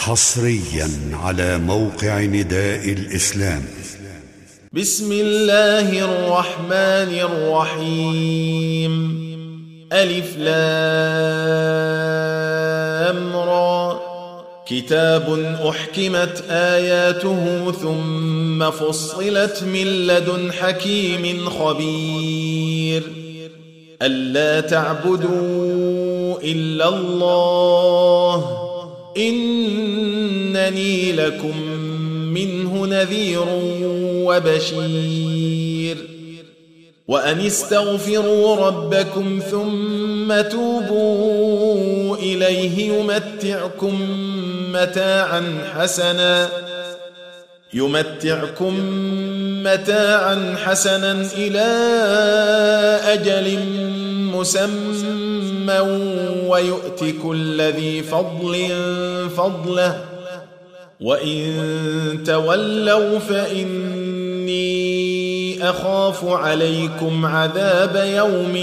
حصريا على موقع نداء الإسلام. بسم الله الرحمن الرحيم. ألف لام را. كتاب أحكمت آياته ثم فصلت من لدن حكيم خبير. ألا تعبدوا إلا الله. إنني لكم منه نذير وبشير. وأن استغفروا ربكم ثم توبوا إليه يمتعكم متاعا حسنا يمتعكم متاعا حسنا إلى أجل مسمى ويؤت كل ذي فضل فضله. وإن تولوا فإني أخاف عليكم عذاب يوم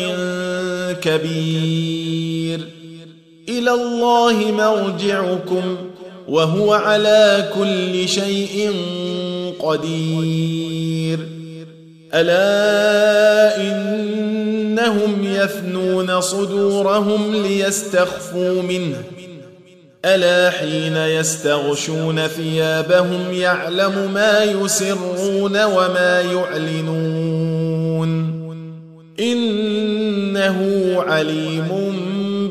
كبير. إلى الله مرجعكم وهو على كل شيء قدير. ألا إنهم يثنون صدورهم ليستخفوا منه. ألا حين يستغشون ثيابهم يعلم ما يسرون وما يعلنون. إنه عليم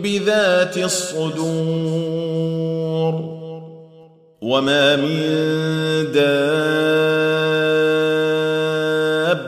بذات الصدور. وما من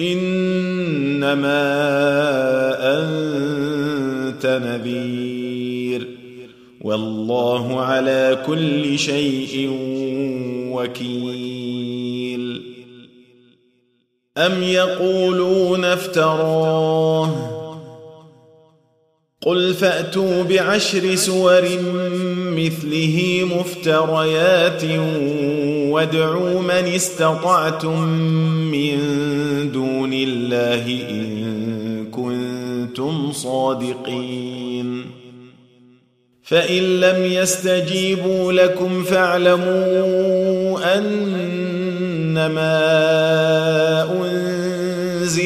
إنما أنت نذير. والله على كل شيء وكيل. أم يقولون افتراه؟ قل فأتوا بعشر سور مثله مفتريات وادعوا من استطعتم من دون الله إن كنتم صادقين. فإن لم يستجيبوا لكم فاعلموا أنما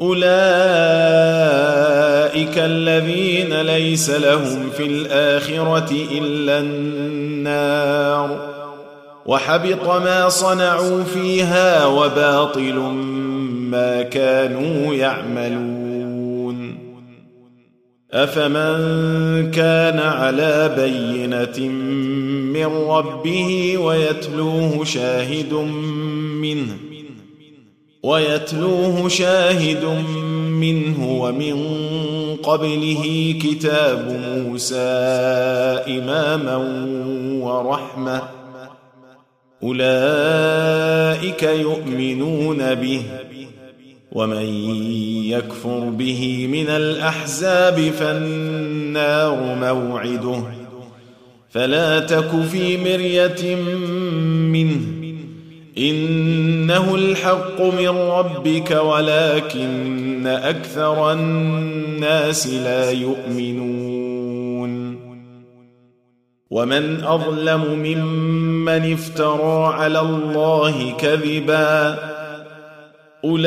أولئك الذين ليس لهم في الآخرة إلا النار وحبط ما صنعوا فيها وباطل ما كانوا يعملون. أفمن كان على بينة من ربه ويتلوه شاهد منه ويتلوه شاهد منه ومن قبله كتاب موسى إماما ورحمة. أولئك يؤمنون به ومن يكفر به من الأحزاب فالنار موعده. فلا تك في مرية منه. إنه الحق من ربك ولكن أكثر الناس لا يؤمنون. ومن أظلم ممن افترى على الله كذبا أولئك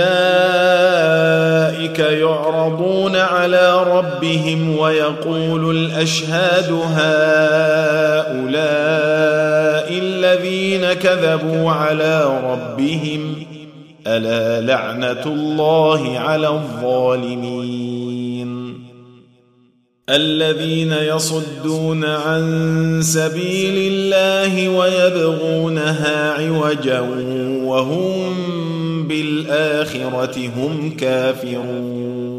يعرضون على ربهم ويقول الأشهاد هؤلاء كذبوا على ربهم. ألا لعنة الله على الظالمين. الذين يصدون عن سبيل الله ويبغونها عوجا وهم بالآخرة هم كافرون.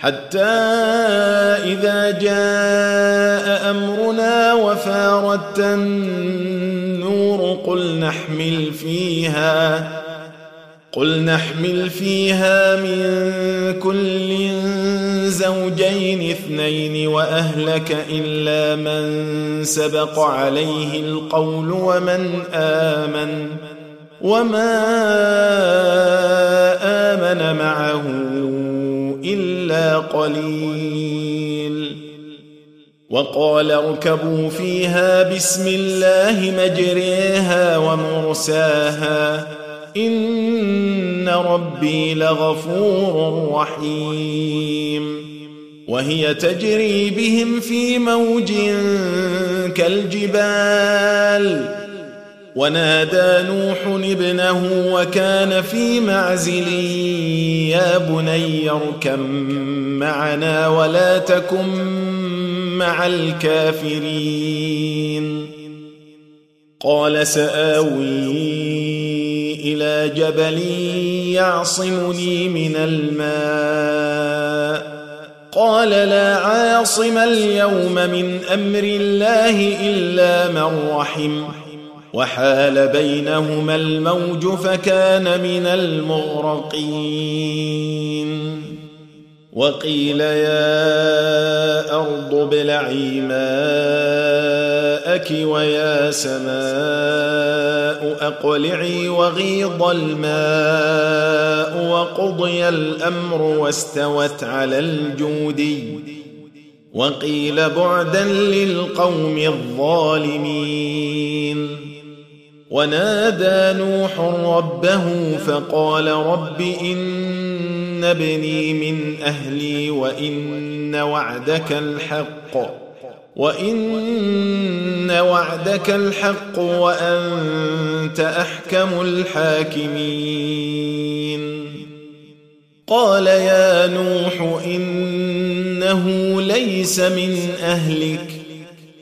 حتى إذا جاء أمرنا وفاردت النور قل نحمل فيها قل نحمل فيها من كل زوجين اثنين وأهلك إلا من سبق عليه القول ومن آمن وما آمن معه إلا قليل. وقال اركبوا فيها بسم الله مجريها ومرساها. إن ربي لغفور رحيم. وهي تجري بهم في موج كالجبال. ونادى نوح ابنه وكان في معزل يا بني اركم معنا ولا تكن مع الكافرين. قال سآوي إلى جبل يعصمني من الماء. قال لا عاصم اليوم من أمر الله إلا من رحم. وحال بينهما الموج فكان من المغرقين. وقيل يا أرض ابلعي ماءك ويا سماء أقلعي وغيض الماء وقضي الأمر واستوت على الجودي وقيل بعدا للقوم الظالمين. ونادى نوح ربه فقال رب إن ابني من أهلي وإن وعدك الحق وإن وعدك الحق وأنت أحكم الحاكمين. قال يا نوح إنه ليس من أهلك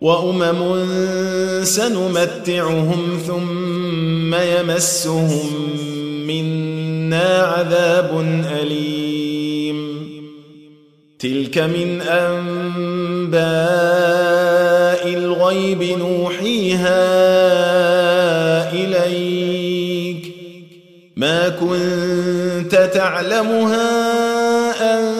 وأمم سنمتعهم ثم يمسهم منا عذاب أليم. تلك من أنباء الغيب نوحيها إليك. ما كنت تعلمها أنت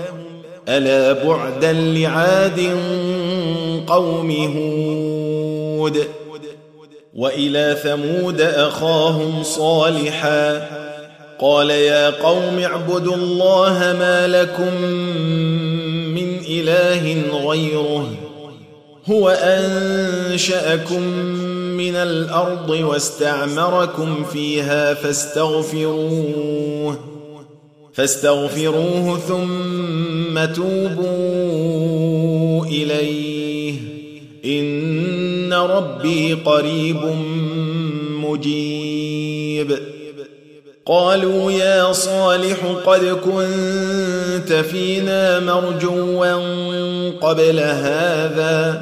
ألا بعدا لعاد قوم هود وإلى ثمود أخاهم صالحا قال يا قوم اعبدوا الله ما لكم من إله غيره هو أنشأكم من الأرض واستعمركم فيها فاستغفروه فاستغفروه ثم توبوا إليه. إن ربي قريب مجيب. قالوا يا صالح قد كنت فينا مرجوا قبل هذا.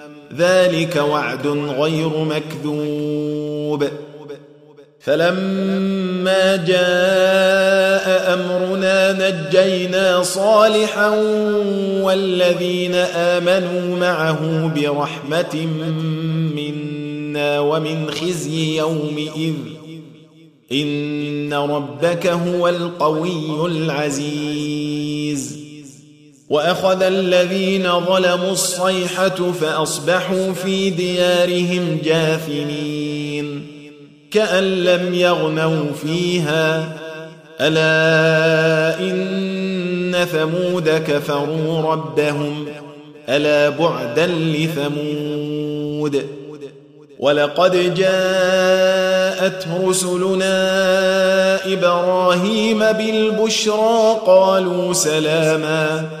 ذلك وعد غير مكذوب. فلما جاء أمرنا نجينا صالحا والذين آمنوا معه برحمة منا ومن خزي يومئذ. إن ربك هو القوي العزيز. وأخذ الذين ظلموا الصيحة فأصبحوا في ديارهم جاثمين كأن لم يغنوا فيها. ألا إن ثمود كفروا ربهم. ألا بعدا لثمود. ولقد جاءت رسلنا إبراهيم بالبشرى. قالوا سلاما.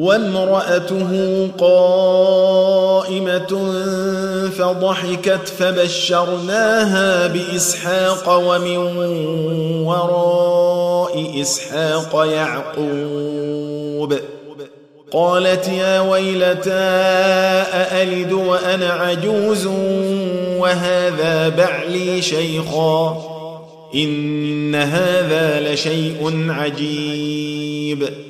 وامرأته قائمة فضحكت فبشرناها بإسحاق ومن وراء إسحاق يعقوب. قالت يا ويلتى أألد وأنا عجوز وهذا بعلي شيخا؟ إن هذا لشيء عجيب.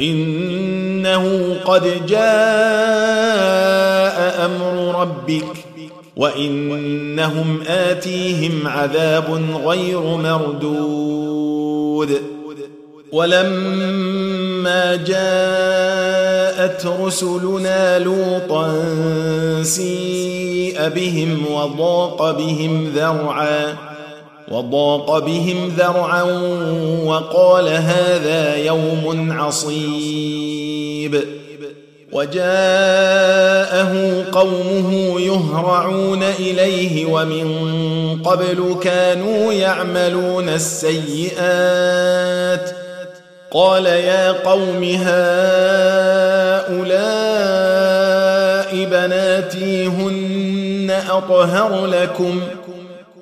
إنه قد جاء أمر ربك وإنهم آتيهم عذاب غير مردود. ولما جاءت رسلنا لوطا سيء بهم وضاق بهم ذرعا وضاق بهم ذرعا وقال هذا يوم عصيب. وجاءه قومه يهرعون إليه ومن قبل كانوا يعملون السيئات. قال يا قوم هؤلاء بناتي هن أطهر لكم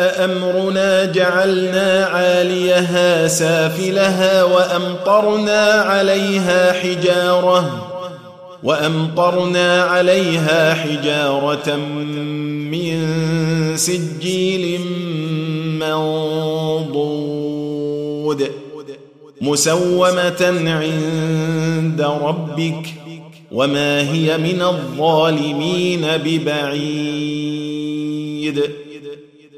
أمرنا جعلنا عاليها سافلها وأمطرنا عليها حجارة وأمطرنا عليها حجارة من سجيل منضود مسومة عند ربك وما هي من الظالمين ببعيد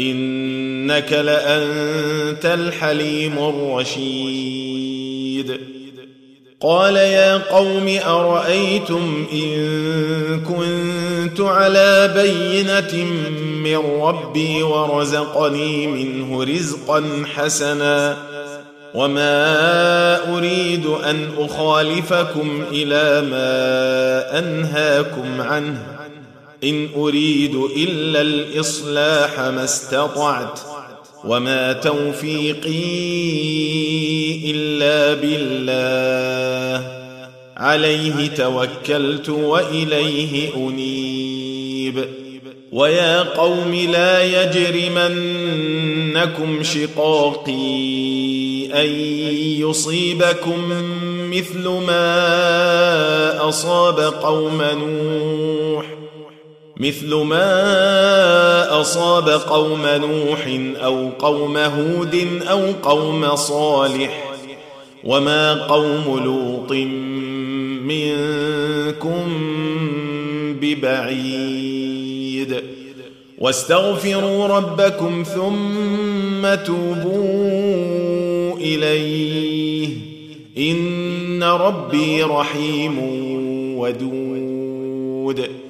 إنك لأنت الحليم الرشيد. قال يا قوم أرأيتم إن كنت على بينة من ربي ورزقني منه رزقا حسنا وما أريد أن أخالفكم إلى ما أنهاكم عنه. إن أريد إلا الإصلاح ما استطعت وما توفيقي إلا بالله. عليه توكلت وإليه أنيب. ويا قوم لا يجرمنكم شقاقي أن يصيبكم مثل ما أصاب قوم نوح. مثل ما أصاب قوم نوح أو قوم هود أو قوم صالح وما قوم لوط منكم ببعيد. واستغفروا ربكم ثم توبوا إليه. إن ربي رحيم ودود.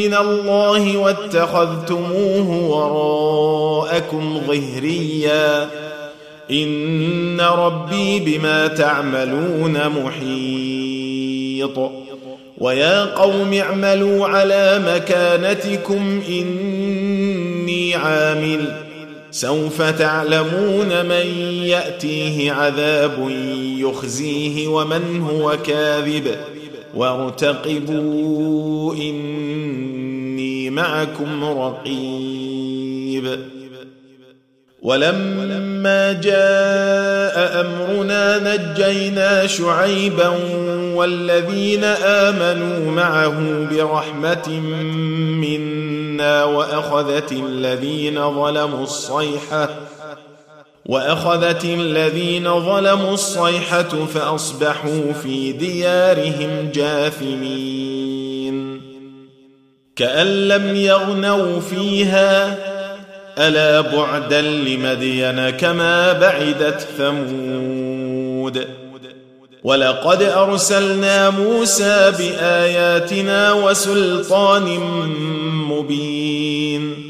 من الله واتخذتموه وراءكم ظهريا إن ربي بما تعملون محيط. ويا قوم اعملوا على مكانتكم إني عامل. سوف تعلمون من يأتيه عذاب يخزيه ومن هو كاذب. وارتقبوا إني معكم رقيب. ولما جاء أمرنا نجينا شعيبا والذين آمنوا معه برحمة منا وأخذت الذين ظلموا الصيحة وأخذت الذين ظلموا الصيحة فأصبحوا في ديارهم جاثمين. كأن لم يغنوا فيها ألا بعدا لمدين كما بعدت ثمود. ولقد أرسلنا موسى بآياتنا وسلطان مبين.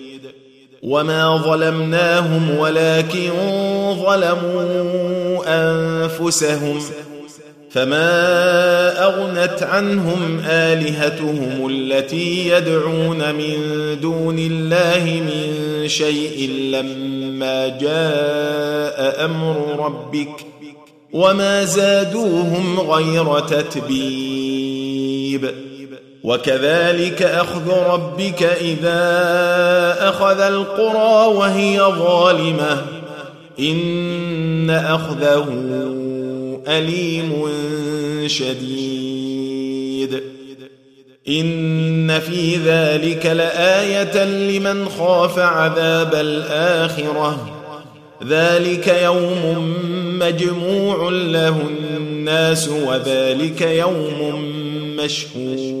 وما ظلمناهم ولكن ظلموا انفسهم فما اغنت عنهم الهتهم التي يدعون من دون الله من شيء لما جاء أمر ربك وما زادوهم غير تتبيب وكذلك أخذ ربك إذا أخذ القرى وهي ظالمة. إن أخذه أليم شديد. إن في ذلك لآية لمن خاف عذاب الآخرة. ذلك يوم مجموع له الناس وذلك يوم مشهود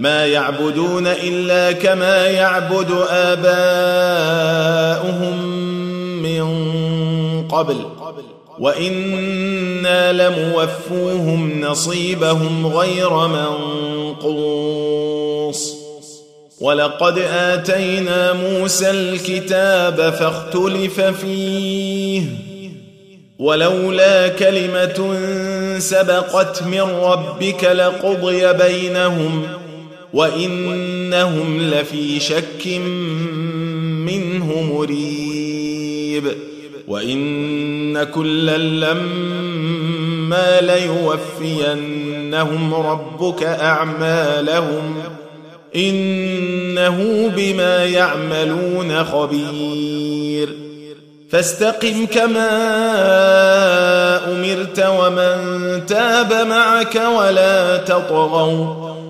ما يعبدون إلا كما يعبد آباؤهم من قبل. وإنا لموفوهم نصيبهم غير منقوص. ولقد آتينا موسى الكتاب فاختلف فيه. ولولا كلمة سبقت من ربك لقضي بينهم. وإنهم لفي شك منه مريب. وإن كلا لما ليوفينهم ربك أعمالهم إنه بما يعملون خبير. فاستقم كما أمرت ومن تاب معك ولا تطغوا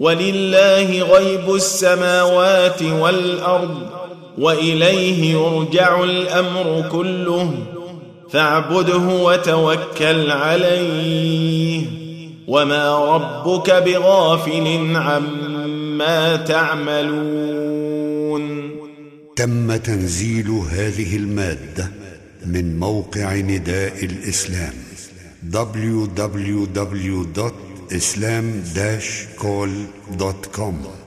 ولله غيب السماوات والأرض وإليه يرجع الأمر كله فاعبده وتوكل عليه وما ربك بغافل عما تعملون. تم تنزيل هذه المادة من موقع نداء الإسلام www.islam-call.com